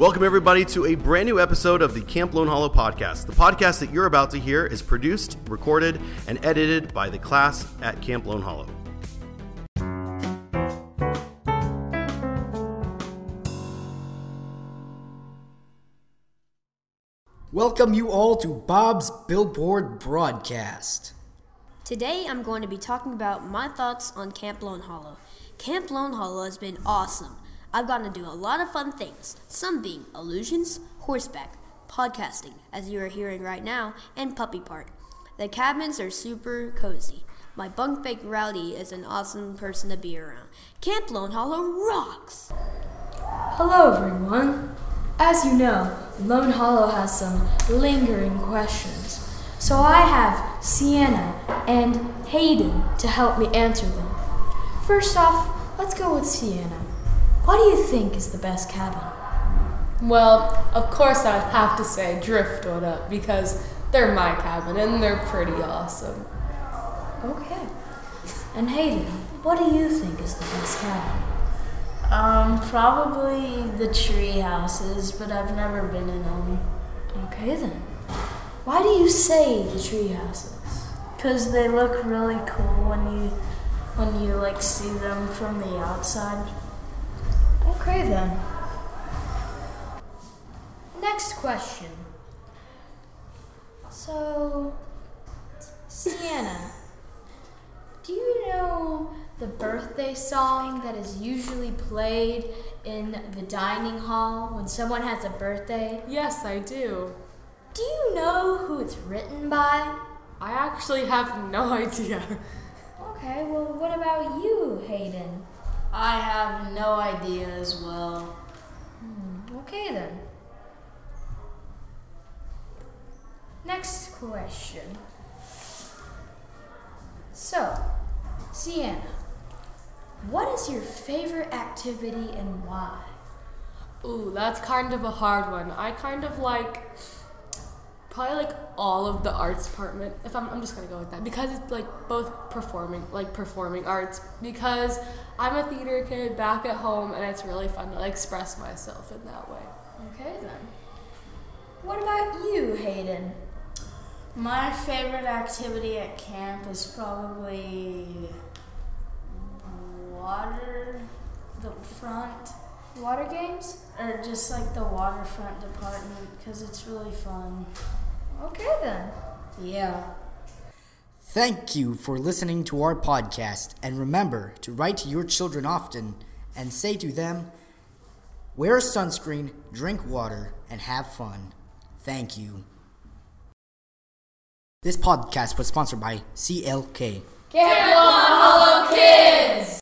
Welcome, everybody, to a brand new episode of the Camp Lone Hollow podcast. The podcast that you're about to hear is produced, recorded, and edited by the class at Camp Lone Hollow. Welcome you all to Bob's Billboard broadcast. Today I'm going to be talking about my thoughts on Camp Lone Hollow. Camp Lone Hollow has been awesome. I've gotten to do a lot of fun things, some being illusions, horseback, podcasting, as you are hearing right now, and puppy park. The cabins are super cozy. My bunk bunkmate Rowdy is an awesome person to be around. Camp Lone Hollow rocks! Hello, everyone. As you know, Lone Hollow has some lingering questions. So I have Sienna and Hayden to help me answer them. First off, let's go with Sienna. What do you think is the best cabin? Well, of course I'd have to say Driftwood Up because they're my cabin and they're pretty awesome. Okay. And Hayden, what do you think is the best cabin? Um, probably the tree houses, but I've never been in them. Okay then. Why do you say the tree houses? Cause they look really cool when you when you like see them from the outside. Okay then. Next question. So, Sienna, do you know the birthday song that is usually played in the dining hall when someone has a birthday? Yes, I do. Do you know who it's written by? I actually have no idea. Okay, well, what about you, Hayden? I have no idea as well. Hmm, okay then. Next question. So, Sienna, what is your favorite activity and why? Ooh, that's kind of a hard one. I kind of like probably like all of the arts department. If I'm, I'm just gonna go with that because it's like both performing, like performing arts. Because I'm a theater kid back at home, and it's really fun to like express myself in that way. Okay then. What about you, Hayden? My favorite activity at camp is probably water, the front, Water games? or just like the waterfront department because it's really fun. Okay then. Yeah. Thank you for listening to our podcast, and remember to write to your children often and say to them, wear sunscreen, drink water, and have fun. Thank you. This podcast was sponsored by CLK. Camp Lone Hollow Kids!